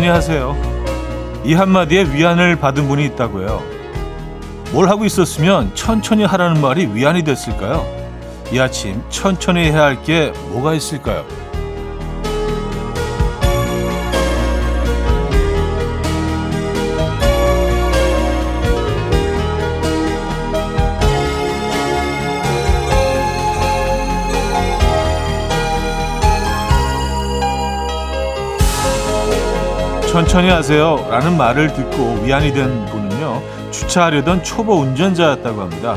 천천히 하세요. 이 한마디에 위안을 받은 분이 있다고요. 뭘 하고 있었으면 천천히 하라는 말이 위안이 됐을까요? 이 아침 천천히 해야 할 게 뭐가 있을까요? 천천히 하세요 라는 말을 듣고 위안이 된 분은요 주차하려던 초보 운전자였다고 합니다.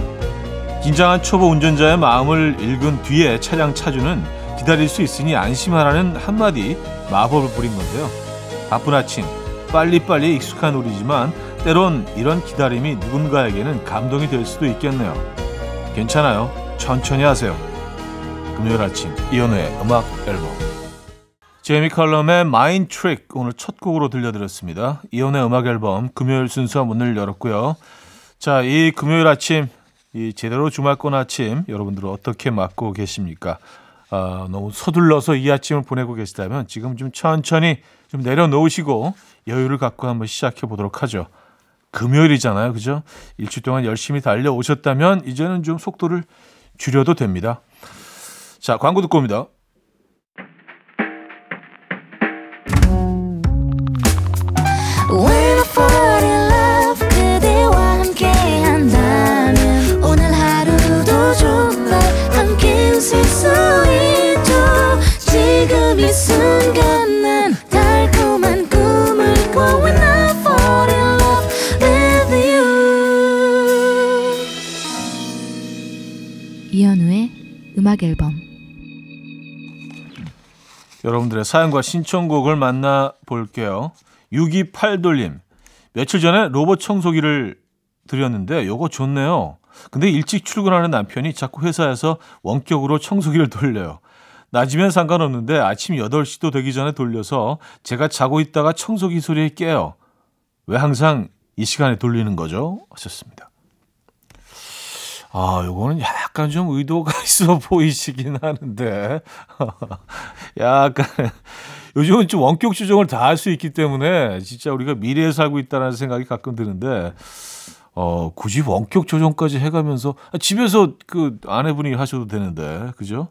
긴장한 초보 운전자의 마음을 읽은 뒤에 차량 차주는 기다릴 수 있으니 안심하라는 한마디 마법을 부린 건데요. 바쁜 아침 빨리빨리 익숙한 우리지만 때론 이런 기다림이 누군가에게는 감동이 될 수도 있겠네요. 괜찮아요. 천천히 하세요. 금요일 아침 이연우의 음악 앨범 제이미 컬럼의 Mind Trick 오늘 첫 곡으로 들려드렸습니다. 이현우의 음악 앨범 금요일 순서 문을 열었고요. 자, 이 금요일 아침, 이 제대로 주말권 아침 여러분들은 어떻게 맞고 계십니까? 아, 너무 서둘러서 이 아침을 보내고 계시다면 지금 좀 천천히 좀 내려놓으시고 여유를 갖고 한번 시작해 보도록 하죠. 금요일이잖아요. 그죠? 일주 동안 열심히 달려오셨다면 이제는 좀 속도를 줄여도 됩니다. 자, 광고 듣고 옵니다. 음악 앨범 여러분들의 사연과 신청곡을 만나 볼게요. 628돌님 며칠 전에 로봇 청소기를 드렸는데 요거 좋네요. 근데 일찍 출근하는 남편이 자꾸 회사에서 원격으로 청소기를 돌려요. 낮이면 상관없는데 아침 8시도 되기 전에 돌려서 제가 자고 있다가 청소기 소리에 깨요. 왜 항상 이 시간에 돌리는 거죠? 하셨습니다. 아, 요거는 약간 좀 의도가 있어 보이시긴 하는데. 약간, 요즘은 좀 원격 조정을 다 할 수 있기 때문에 진짜 우리가 미래에 살고 있다는 생각이 가끔 드는데, 어, 굳이 원격 조정까지 해 가면서, 아, 집에서 그 아내분이 하셔도 되는데, 그죠?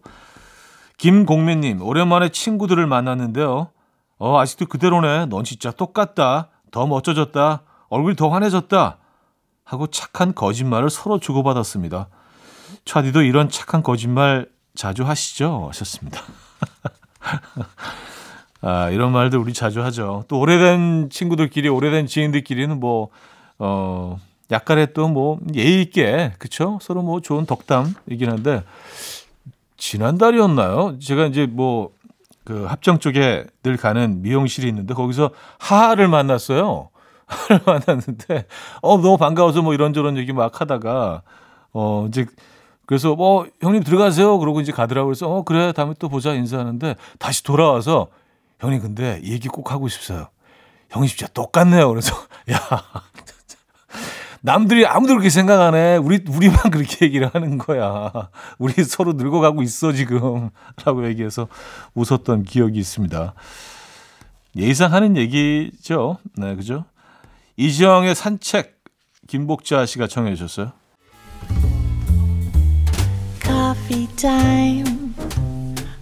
김공매님, 오랜만에 친구들을 만났는데요. 어, 아직도 그대로네. 넌 진짜 똑같다. 더 멋져졌다. 얼굴이 더 환해졌다. 하고 착한 거짓말을 서로 주고받았습니다. 차디도 이런 착한 거짓말 자주 하시죠? 하셨습니다. 아, 이런 말들 우리 자주 하죠. 또 오래된 친구들끼리, 오래된 지인들끼리는 뭐, 어, 약간의 또 뭐, 예의 있게, 그쵸? 서로 뭐 좋은 덕담이긴 한데, 지난달이었나요? 제가 이제 뭐, 그 합정 쪽에 늘 가는 미용실이 있는데, 거기서 하하를 만났어요. 만났는데 어 너무 반가워서 뭐 이런저런 얘기 막 하다가 어 이제 그래서 뭐 형님 들어가세요 그러고 이제 가더라고 그래서 어 그래 다음에 또 보자 인사하는데 다시 돌아와서 형님 근데 얘기 꼭 하고 싶어요. 형님 진짜 똑같네요. 그래서 야 남들이 아무도 그렇게 생각 안 해. 우리 우리만 그렇게 얘기를 하는 거야. 우리 서로 늙어가고 있어 지금 라고 얘기해서 웃었던 기억이 있습니다. 예상 하는 얘기죠. 네, 그죠? 이지영의 산책 김복자 씨가 청해 주셨어요. Coffee time.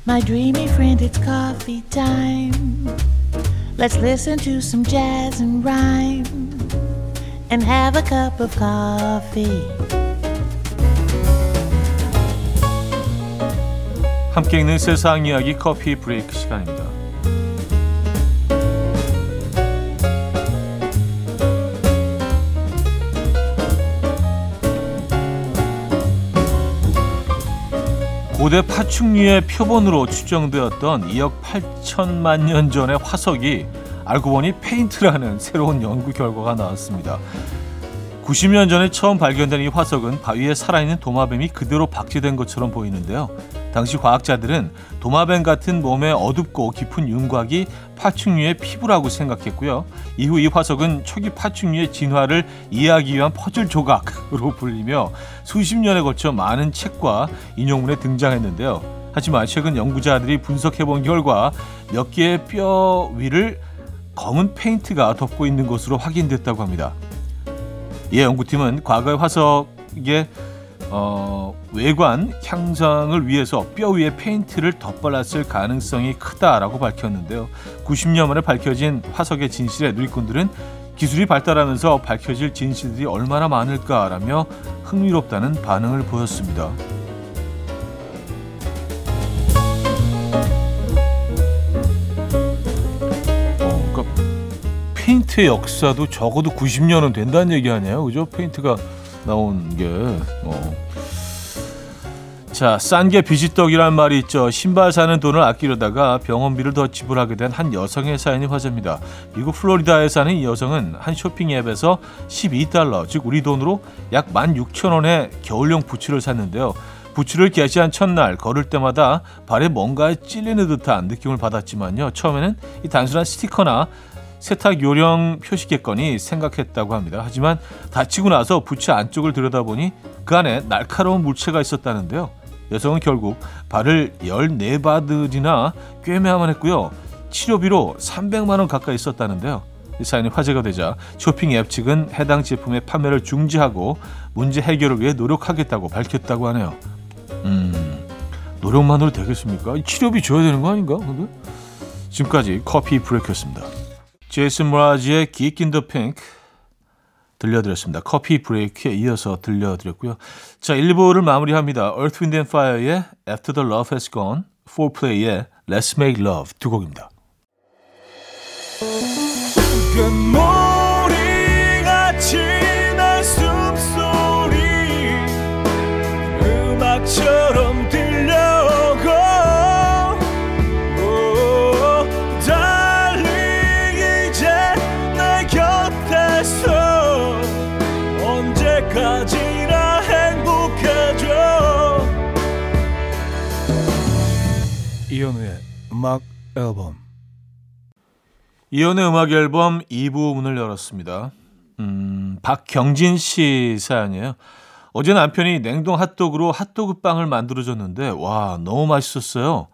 My dreamy friend, it's coffee time. Let's listen to some jazz and rhyme and have a cup of coffee. 함께 읽는 세상 이야기 커피 브레이크 시간입니다. 고대 파충류의 표본으로 추정되었던 2억 8천만 년 전의 화석이 알고 보니 페인트라는 새로운 연구 결과가 나왔습니다. 90년 전에 처음 발견된 이 화석은 바위에 살아있는 도마뱀이 그대로 박제된 것처럼 보이는데요. 당시 과학자들은 도마뱀 같은 몸에 어둡고 깊은 윤곽이 파충류의 피부라고 생각했고요. 이후 이 화석은 초기 파충류의 진화를 이해하기 위한 퍼즐 조각으로 불리며 수십 년에 걸쳐 많은 책과 인용문에 등장했는데요. 하지만 최근 연구자들이 분석해 본 결과 몇 개의 뼈 위를 검은 페인트가 덮고 있는 것으로 확인됐다고 합니다. 이 연구팀은 과거의 화석의 어, 외관 향상을 위해서 뼈 위에 페인트를 덧발랐을 가능성이 크다라고 밝혔는데요. 90년 만에 밝혀진 화석의 진실에 누리꾼들은 기술이 발달하면서 밝혀질 진실들이 얼마나 많을까라며 흥미롭다는 반응을 보였습니다. 어, 그러니까 페인트의 역사도 적어도 90년은 된다는 얘기 아니에요, 그죠? 페인트가 나온 게. 어. 자, 싼 게 비지떡이란 말이 있죠. 신발 사는 돈을 아끼려다가 병원비를 더 지불하게 된 한 여성의 사연이 화제입니다. 미국 플로리다에 사는 이 여성은 한 쇼핑 앱에서 12달러, 즉 우리 돈으로 약 16,000원의 겨울용 부츠를 샀는데요. 부츠를 게시한 첫날 걸을 때마다 발에 뭔가에 찔리는 듯한 느낌을 받았지만요. 처음에는 이 단순한 스티커나 세탁 요령 표시겠거니 생각했다고 합니다. 하지만 다치고 나서 부츠 안쪽을 들여다보니 그 안에 날카로운 물체가 있었다는데요. 여성은 결국 발을 14바들이나 꿰매야만 했고요. 치료비로 300만 원 가까이 썼다는데요. 이 사연이 화제가 되자 쇼핑 앱 측은 해당 제품의 판매를 중지하고 문제 해결을 위해 노력하겠다고 밝혔다고 하네요. 음, 노력만으로 되겠습니까? 치료비 줘야 되는 거 아닌가? 근데 지금까지 커피 브레이크였습니다. 제이슨 모라지의 Geek in the Pink 들려드렸습니다. 커피 브레이크에 이어서 들려드렸고요. 자, 1부를 마무리합니다. Earth, Wind and Fire의 After the Love Has Gone, 4Play의 Let's Make Love 두 곡입니다. 음악 앨범 이연의 음악 앨범 2부 문을 열었습니다. 음, 박경진 씨 사연이에요. 어제 남편이 냉동 핫도그로 핫도그 빵을 만들어줬는데 와 너무 맛있었어요.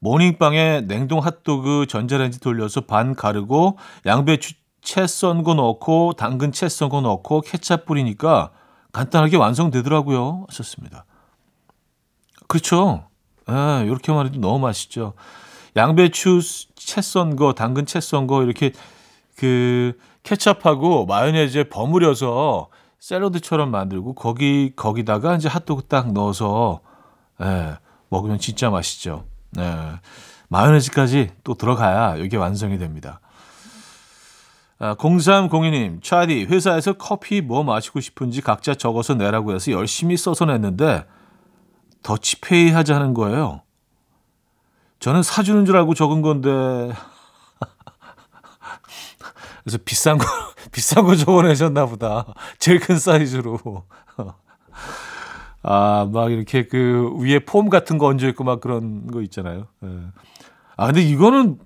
모닝빵에 냉동 핫도그 전자레인지 돌려서 반 가르고 양배추 채 썬 거 넣고 당근 채 썬 거 넣고 케찹 뿌리니까 간단하게 완성되더라고요. 하셨습니다. 그렇죠. 예, 이렇게 말해도 너무 맛있죠. 양배추 채 썬 거, 당근 채 썬 거 이렇게 그 케첩하고 마요네즈에 버무려서 샐러드처럼 만들고 거기 거기다가 이제 핫도그 딱 넣어서 예, 먹으면 진짜 맛있죠. 예. 마요네즈까지 또 들어가야 이게 완성이 됩니다. 아, 0302님, 차디, 회사에서 커피 뭐 마시고 싶은지 각자 적어서 내라고 해서 열심히 써서 냈는데 더치페이 하자는 거예요. 저는 사주는 줄 알고 적은 건데. 그래서 비싼 거, 비싼 거 적어내셨나 보다. 제일 큰 사이즈로. 아, 막 이렇게 그 위에 폼 같은 거 얹어있고 막 그런 거 있잖아요. 예. 아, 근데 이거는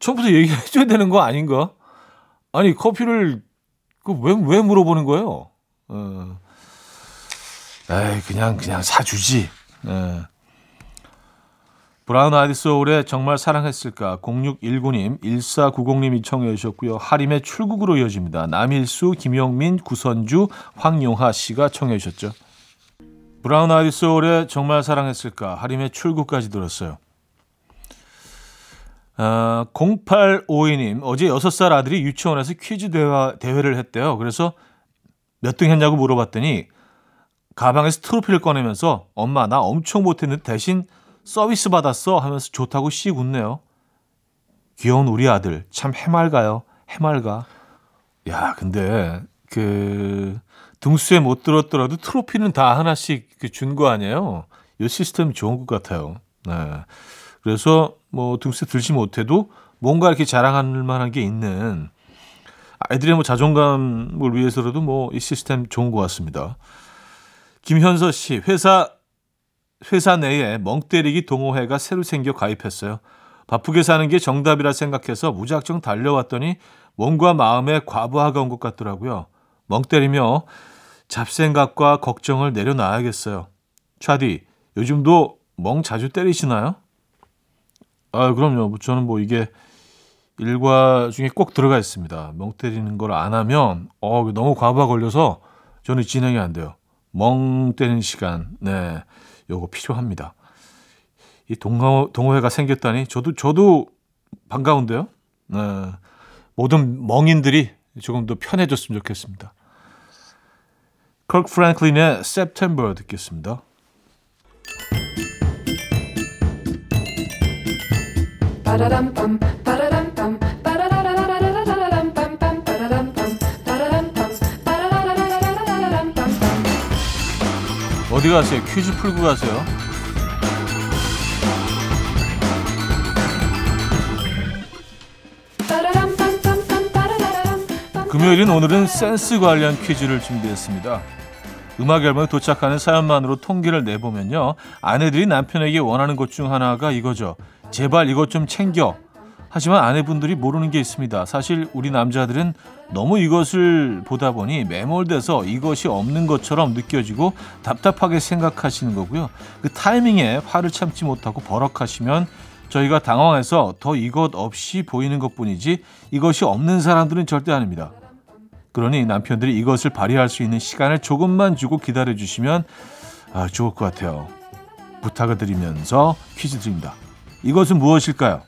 처음부터 얘기해줘야 되는 거 아닌가? 아니, 커피를 그 왜, 왜 물어보는 거예요? 어. 에이, 그냥, 그냥 사주지. 예. 브라운 아이드 소울의 정말 사랑했을까 0619님 1490님이 청해 주셨고요. 하림의 출국으로 이어집니다. 남일수, 김영민, 구선주, 황용하 씨가 청해 주셨죠. 브라운 아이드 소울의 정말 사랑했을까 하림의 출국까지 들었어요. 아, 0852님 어제 6살 아들이 유치원에서 퀴즈 대화, 대회를 했대요. 그래서 몇 등 했냐고 물어봤더니 가방에서 트로피를 꺼내면서 엄마 나 엄청 못했는데 대신 서비스 받았어 하면서 좋다고 씩 웃네요. 귀여운 우리 아들 참 해맑아요. 해맑아. 야 근데 그 등수에 못 들었더라도 트로피는 다 하나씩 그 준 거 아니에요. 이 시스템 좋은 것 같아요. 네. 그래서 뭐 등수에 들지 못해도 뭔가 이렇게 자랑할 만한 게 있는 아이들의 뭐 자존감을 위해서라도 뭐 이 시스템 좋은 것 같습니다. 김현서 씨 회사 회사 내에 멍때리기 동호회가 새로 생겨 가입했어요. 바쁘게 사는 게 정답이라 생각해서 무작정 달려왔더니 몸과 마음에 과부하가 온 것 같더라고요. 멍 때리며 잡생각과 걱정을 내려놔야겠어요. 차디, 요즘도 멍 자주 때리시나요? 아, 그럼요. 저는 뭐 이게 일과 중에 꼭 들어가 있습니다. 멍 때리는 걸 안 하면 어 너무 과부하 걸려서 저는 진행이 안 돼요. 멍 때리는 시간, 네, 요거 필요합니다. 이 동호, 동호회가 생겼다니 저도 저도 반가운데요. 네, 모든 멍인들이 조금 더 편해졌으면 좋겠습니다. 컬크 프랭클린의 September 듣겠습니다. 바라람밤, 바라람. 어디 가세요? 퀴즈 풀고 가세요. 금요일인 오늘은 센스 관련 퀴즈를 준비했습니다. 음악 앨범에 도착하는 사연만으로 통계를 내보면요. 아내들이 남편에게 원하는 것 중 하나가 이거죠. 제발 이것 좀 챙겨. 하지만 아내분들이 모르는 게 있습니다. 사실 우리 남자들은 너무 이것을 보다 보니 매몰돼서 이것이 없는 것처럼 느껴지고 답답하게 생각하시는 거고요. 그 타이밍에 화를 참지 못하고 버럭하시면 저희가 당황해서 더 이것 없이 보이는 것 뿐이지 이것이 없는 사람들은 절대 아닙니다. 그러니 남편들이 이것을 발휘할 수 있는 시간을 조금만 주고 기다려 주시면 아, 좋을 것 같아요. 부탁을 드리면서 퀴즈 드립니다. 이것은 무엇일까요?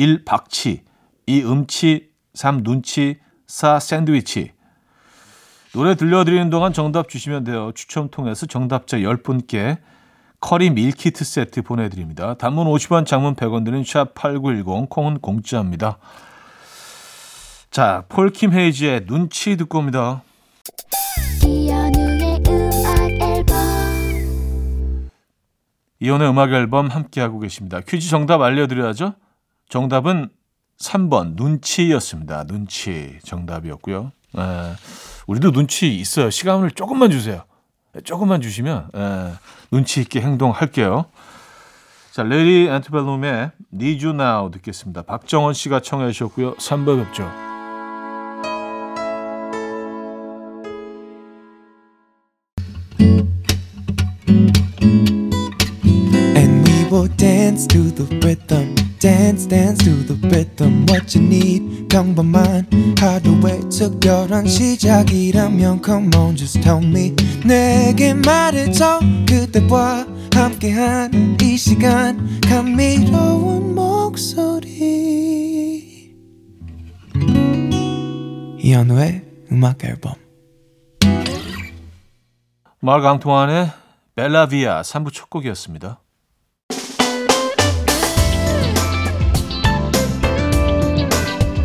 1. 박치 2. 음치 3. 눈치 4. 샌드위치 노래 들려드리는 동안 정답 주시면 돼요. 추첨 통해서 정답자 10분께 커리 밀키트 세트 보내드립니다. 단문 50원, 장문 100원 드는 샵8910, 콩은 공짜입니다. 자, 폴킴 헤이즈의 눈치 듣고 옵니다. 이혼의 음악 앨범 함께하고 계십니다. 퀴즈 정답 알려드려야죠. 정답은 3번 눈치였습니다. 눈치 정답이었고요. 에, 우리도 눈치 있어요. 시간을 조금만 주세요. 조금만 주시면 에, 눈치 있게 행동할게요. 자, 레리 앤트벨룸의 Need You Now 듣겠습니다. 박정원 씨가 청해 주셨고요. 3번 뵙죠. And we will dance to the rhythm. Dance, dance to the rhythm. What you need, 평범한 하루의 특별한 시작이라면 Come on, just tell me. 내게 말해줘. 그대와 함께한 이 시간. 감미로운 목소리. 이현우의 음악 앨범. 마르 앙투안의 벨라비아 3부 첫 곡이었습니다.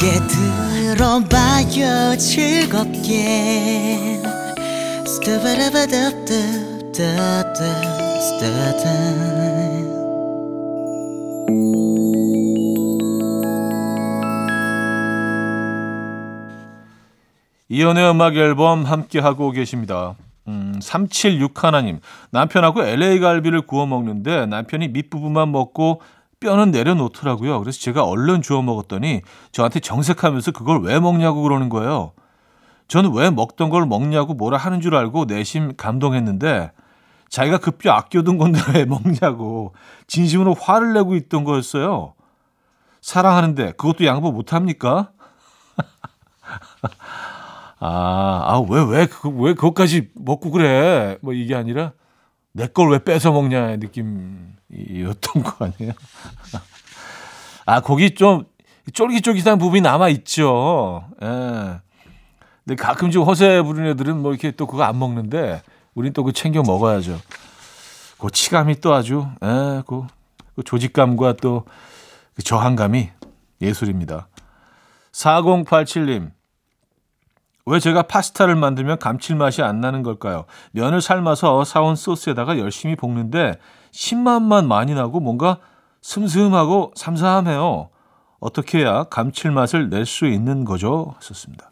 함께 들어봐요. 즐겁게. 스타바라바답답답답답 이연의 음악 앨범 함께 하고 계십니다. 음, 376 하나님. 남편하고 LA 갈비를 구워 먹는데 남편이 밑부분만 먹고 뼈는 내려놓더라고요. 그래서 제가 얼른 주워 먹었더니 저한테 정색하면서 그걸 왜 먹냐고 그러는 거예요. 저는 왜 먹던 걸 먹냐고 뭐라 하는 줄 알고 내심 감동했는데 자기가 그 뼈 아껴둔 건데 왜 먹냐고 진심으로 화를 내고 있던 거였어요. 사랑하는데 그것도 양보 못 합니까? 아, 아, 왜, 왜, 그, 왜 그것까지 먹고 그래? 뭐 이게 아니라 내 걸 왜 뺏어 먹냐의 느낌이었던 거 아니에요? 아, 거기 좀 쫄깃쫄깃한 부분이 남아있죠. 예. 근데 가끔 좀 허세 부르는 애들은 뭐 이렇게 또 그거 안 먹는데 우린 또 그 챙겨 먹어야죠. 그 치감이 또 아주, 예, 그, 그 조직감과 또 그 저항감이 예술입니다. 4087님. 왜 제가 파스타를 만들면 감칠맛이 안 나는 걸까요? 면을 삶아서 사온 소스에다가 열심히 볶는데 신맛만 많이 나고 뭔가 슴슴하고 삼삼해요. 어떻게 해야 감칠맛을 낼 수 있는 거죠? 하셨습니다.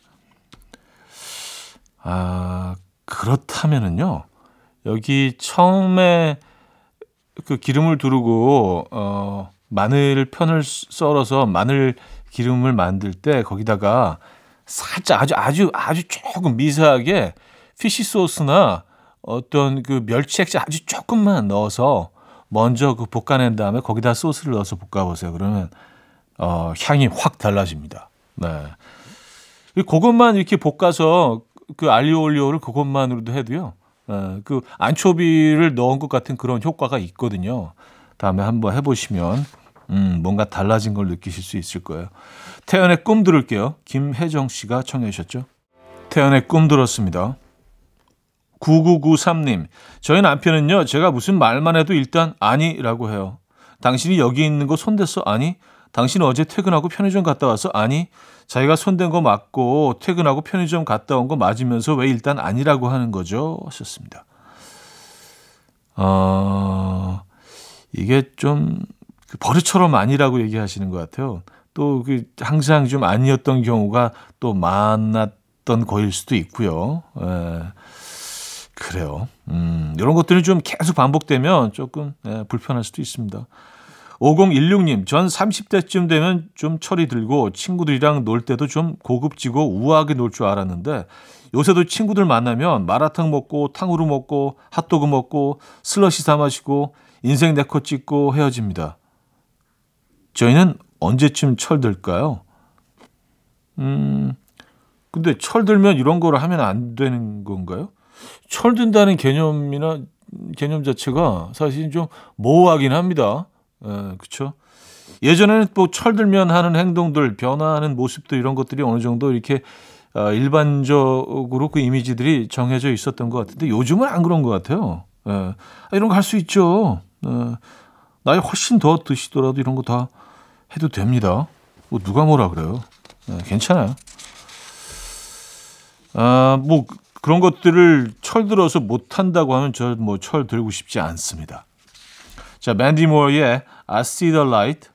아, 그렇다면은요. 여기 처음에 그 기름을 두르고 어 마늘 편을 썰어서 마늘 기름을 만들 때 거기다가 살짝 아주 아주 아주 조금 미세하게 피시 소스나 어떤 그 멸치 액젓 아주 조금만 넣어서 먼저 그 볶아낸 다음에 거기다 소스를 넣어서 볶아보세요. 그러면 어, 향이 확 달라집니다. 네. 그것만 이렇게 볶아서 그 알리오 올리오를 그것만으로도 해도요. 어, 그 안초비를 넣은 것 같은 그런 효과가 있거든요. 다음에 한번 해보시면 음, 뭔가 달라진 걸 느끼실 수 있을 거예요. 태연의 꿈 들을게요. 김혜정 씨가 청해 주셨죠. 태연의 꿈 들었습니다. 9993님, 저희 남편은요, 제가 무슨 말만 해도 일단 아니라고 해요. 당신이 여기 있는 거 손댔어? 아니. 당신 어제 퇴근하고 편의점 갔다 와서? 아니. 자기가 손댄 거 맞고 퇴근하고 편의점 갔다 온 거 맞으면서 왜 일단 아니라고 하는 거죠? 하셨습니다. 어, 이게 좀 버릇처럼 아니라고 얘기하시는 것 같아요. 또 그 항상 좀 아니었던 경우가 또 많았던 거일 수도 있고요. 에, 그래요. 음, 이런 것들이 좀 계속 반복되면 조금 예, 불편할 수도 있습니다. 5016님, 전 30대쯤 되면 좀 철이 들고 친구들이랑 놀 때도 좀 고급지고 우아하게 놀 줄 알았는데 요새도 친구들 만나면 마라탕 먹고 탕후루 먹고 핫도그 먹고 슬러시 사 마시고 인생 네컷 찍고 헤어집니다. 저희는 언제쯤 철들까요? 음, 근데 철들면 이런 거를 하면 안 되는 건가요? 철든다는 개념이나 개념 자체가 사실 좀 모호하긴 합니다. 예, 그렇죠. 예전에는 또 철들면 하는 행동들, 변화하는 모습들 이런 것들이 어느 정도 이렇게 어, 일반적으로 그 이미지들이 정해져 있었던 것 같은데 요즘은 안 그런 것 같아요. 예. 아, 이런 거 할 수 있죠. 예. 나이 훨씬 더 드시더라도 이런 거 다 해도 됩니다. 뭐 누가 뭐라 그래요. 예, 괜찮아요. 아, 뭐 그런 것들을 철들어서 못 한다고 하면 저 뭐 철 들고 싶지 않습니다. 자, 맨디 모어의 I See the Light,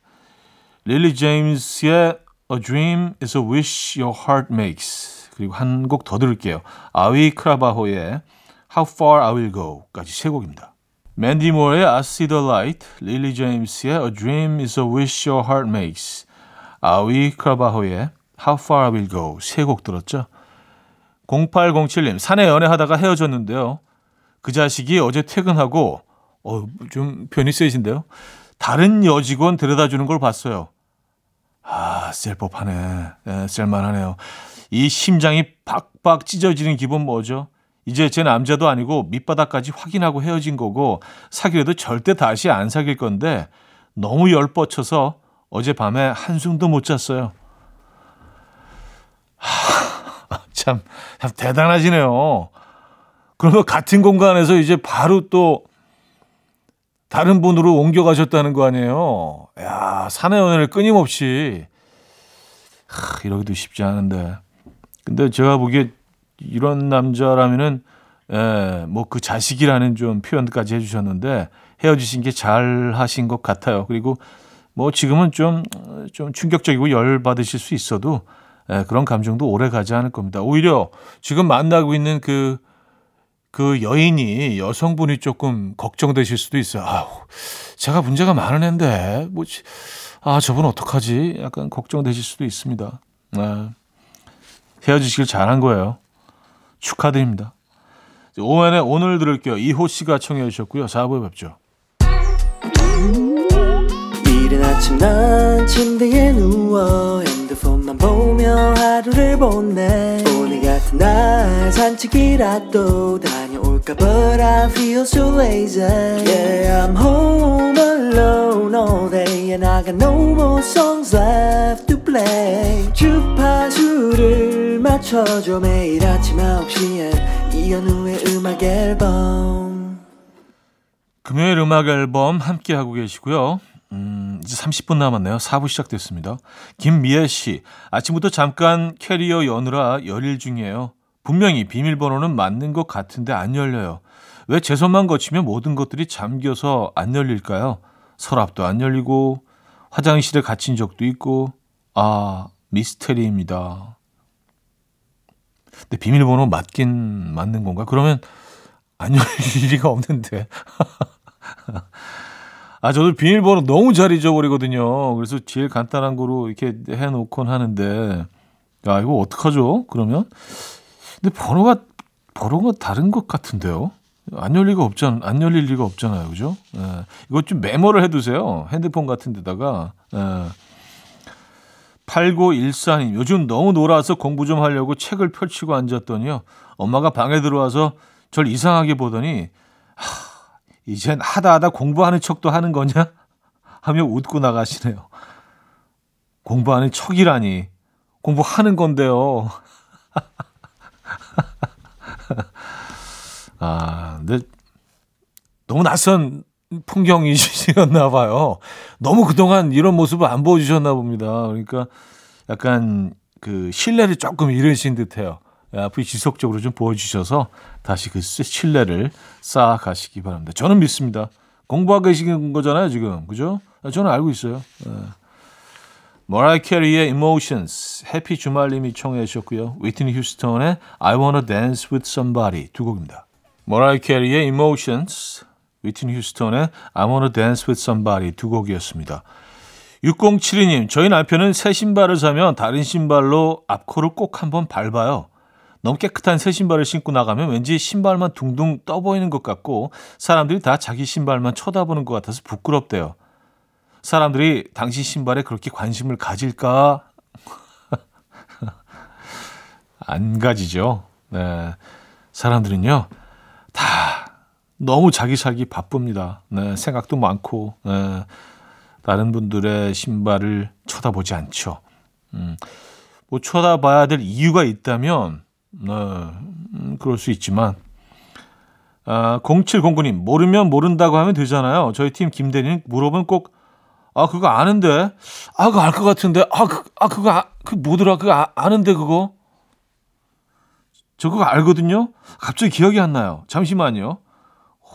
릴리 제임스의 A Dream is a Wish Your Heart Makes 그리고 한 곡 더 들을게요. 아위 크라바호의 How Far I Will Go까지 세 곡입니다. 맨디 모어의 I See the Light, 릴리 제임스의 A Dream is a Wish Your Heart Makes, 아위 크라바호의 How Far Will Go 세 곡 들었죠. 0807님, 사내 연애하다가 헤어졌는데요. 그 자식이 어제 퇴근하고, 어, 좀 편이 세신데요. 다른 여직원 데려다 주는 걸 봤어요. 아, 셀 법하네. 네, 셀만하네요. 이 심장이 팍팍 찢어지는 기분 뭐죠? 이제 제 남자도 아니고 밑바닥까지 확인하고 헤어진 거고 사귀려도 절대 다시 안 사귈 건데 너무 열 뻗쳐서 어젯밤에 한숨도 못 잤어요. 참, 참 대단하시네요. 그러면 같은 공간에서 이제 바로 또 다른 분으로 옮겨가셨다는 거 아니에요. 야, 사내 연애를 끊임없이. 하, 이러기도 쉽지 않은데. 근데 제가 보기에 이런 남자라면은, 예, 뭐 그 자식이라는 좀 표현까지 해주셨는데 헤어지신 게 잘 하신 것 같아요. 그리고 뭐 지금은 좀, 좀 충격적이고 열 받으실 수 있어도 예, 그런 감정도 오래 가지 않을 겁니다. 오히려 지금 만나고 있는 그, 그 여인이 여성분이 조금 걱정되실 수도 있어요. 아우, 제가 문제가 많은 앤데, 뭐, 아, 저분 어떡하지? 약간 걱정되실 수도 있습니다. 네. 헤어지시길 잘한 거예요. 축하드립니다. 오웬의 오늘 들을게요. 이호 씨가 청해 주셨고요. 4부에 뵙죠. 이른 아침 난 침대에 누워 핸드폰만 보며 하루를 보내 오늘 같은 날 산책이라도 다녀올까 But I feel so lazy Yeah I'm home alone all day And I got no more songs left play 주파수를 맞춰줘 매일 아침 9시에 이현우의 음악 앨범 금요일 음악 앨범 함께 하고 계시고요. 음, 이제 30분 남았네요. 4부 시작됐습니다. 김미애 씨, 아침부터 잠깐 캐리어 여느라 열일 중이에요. 분명히 비밀번호는 맞는 것 같은데 안 열려요. 왜 제 손만 거치면 모든 것들이 잠겨서 안 열릴까요? 서랍도 안 열리고 화장실에 갇힌 적도 있고 아 미스테리입니다. 근데 비밀번호 맞긴 맞는 건가? 그러면 안 열릴 리가 없는데. 아, 저도 비밀번호 너무 잘 잊어버리거든요. 그래서 제일 간단한 거로 이렇게 해놓곤 하는데, 야, 이거 어떡하죠? 그러면? 근데 번호가, 번호가 다른 것 같은데요? 안 열릴 리가 없잖아, 안 열릴 리가 없잖아요. 그죠? 예. 이거 좀 메모를 해두세요. 핸드폰 같은 데다가. 예. 8914님, 요즘 너무 놀아서 공부 좀 하려고 책을 펼치고 앉았더니요. 엄마가 방에 들어와서 절 이상하게 보더니, 하, 이젠 하다 하다 공부하는 척도 하는 거냐? 하며 웃고 나가시네요. 공부하는 척이라니. 공부하는 건데요. 아, 근데 너무 낯선 풍경이셨나 봐요. 너무 그동안 이런 모습을 안 보여주셨나 봅니다. 그러니까 약간 그 신뢰를 조금 잃으신 듯해요. 예, 앞으로 지속적으로 좀 보여주셔서 다시 그 신뢰를 쌓아가시기 바랍니다. 저는 믿습니다. 공부하고 계신 거잖아요, 지금. 그죠? 저는 알고 있어요. 예. 머라이 캐리의 Emotions, 해피 주말님이 청해 주셨고요. 위트니 휴스턴의 I Wanna Dance With Somebody 두 곡입니다. 머라이 캐리의 Emotions, 위트니 휴스턴의 I Wanna Dance With Somebody 두 곡이었습니다. 6072님, 저희 남편은 새 신발을 사면 다른 신발로 앞코를 꼭 한번 밟아요. 너무 깨끗한 새 신발을 신고 나가면 왠지 신발만 둥둥 떠 보이는 것 같고 사람들이 다 자기 신발만 쳐다보는 것 같아서 부끄럽대요. 사람들이 당신 신발에 그렇게 관심을 가질까? 안 가지죠. 네. 사람들은요, 다 너무 자기 살기 바쁩니다. 네. 생각도 많고, 네. 다른 분들의 신발을 쳐다보지 않죠. 음, 뭐 쳐다봐야 될 이유가 있다면, 네, 음, 그럴 수 있지만, 아, 0709님, 모르면 모른다고 하면 되잖아요. 저희 팀 김대리는 물어보면 꼭, 아, 그거 아는데? 아, 그거 알 것 같은데? 아, 그, 아, 그거, 아, 그 뭐더라? 그거 아, 아는데, 그거? 저 그거 알거든요? 갑자기 기억이 안 나요. 잠시만요.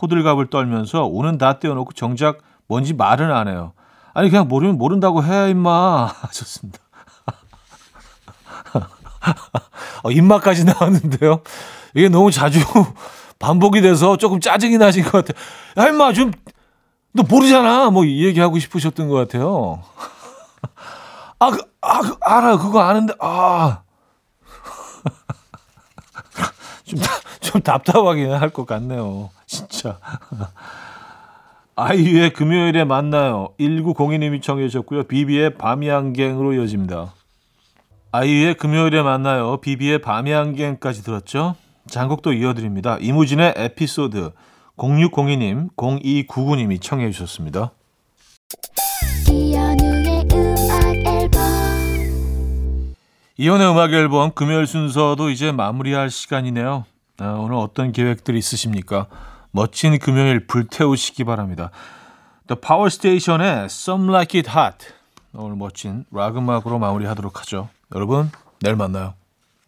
호들갑을 떨면서 오는 다 떼어놓고 정작 뭔지 말은 안 해요. 아니, 그냥 모르면 모른다고 해, 임마. 하셨습니다. 어, 입맛까지 나왔는데요. 이게 너무 자주 반복이 돼서 조금 짜증이 나신 것 같아요. 야, 임마, 좀, 너 모르잖아. 뭐, 이 얘기하고 싶으셨던 것 같아요. 아, 그, 아, 그, 알아. 그거 아는데, 아. 좀, 답- 좀 답답하긴 할 것 같네요. 진짜. 아이유의 금요일에 만나요. 1902님이 청해 주셨고요. 비비의 밤이 안갱으로 이어집니다. 아이유의 금요일에 만나요. 비비의 밤이 안갱까지 들었죠? 장곡도 이어드립니다. 이무진의 에피소드 0602님, 0299님이 청해 주셨습니다. 이혼의 음악 앨범 금요일 순서도 이제 마무리할 시간이네요. 아, 오늘 어떤 계획들이 있으십니까? 멋진 금요일 불태우시기 바랍니다. The Power Station의 Some Like It Hot 오늘 멋진 락 음악으로 마무리하도록 하죠. 여러분 내일 만나요.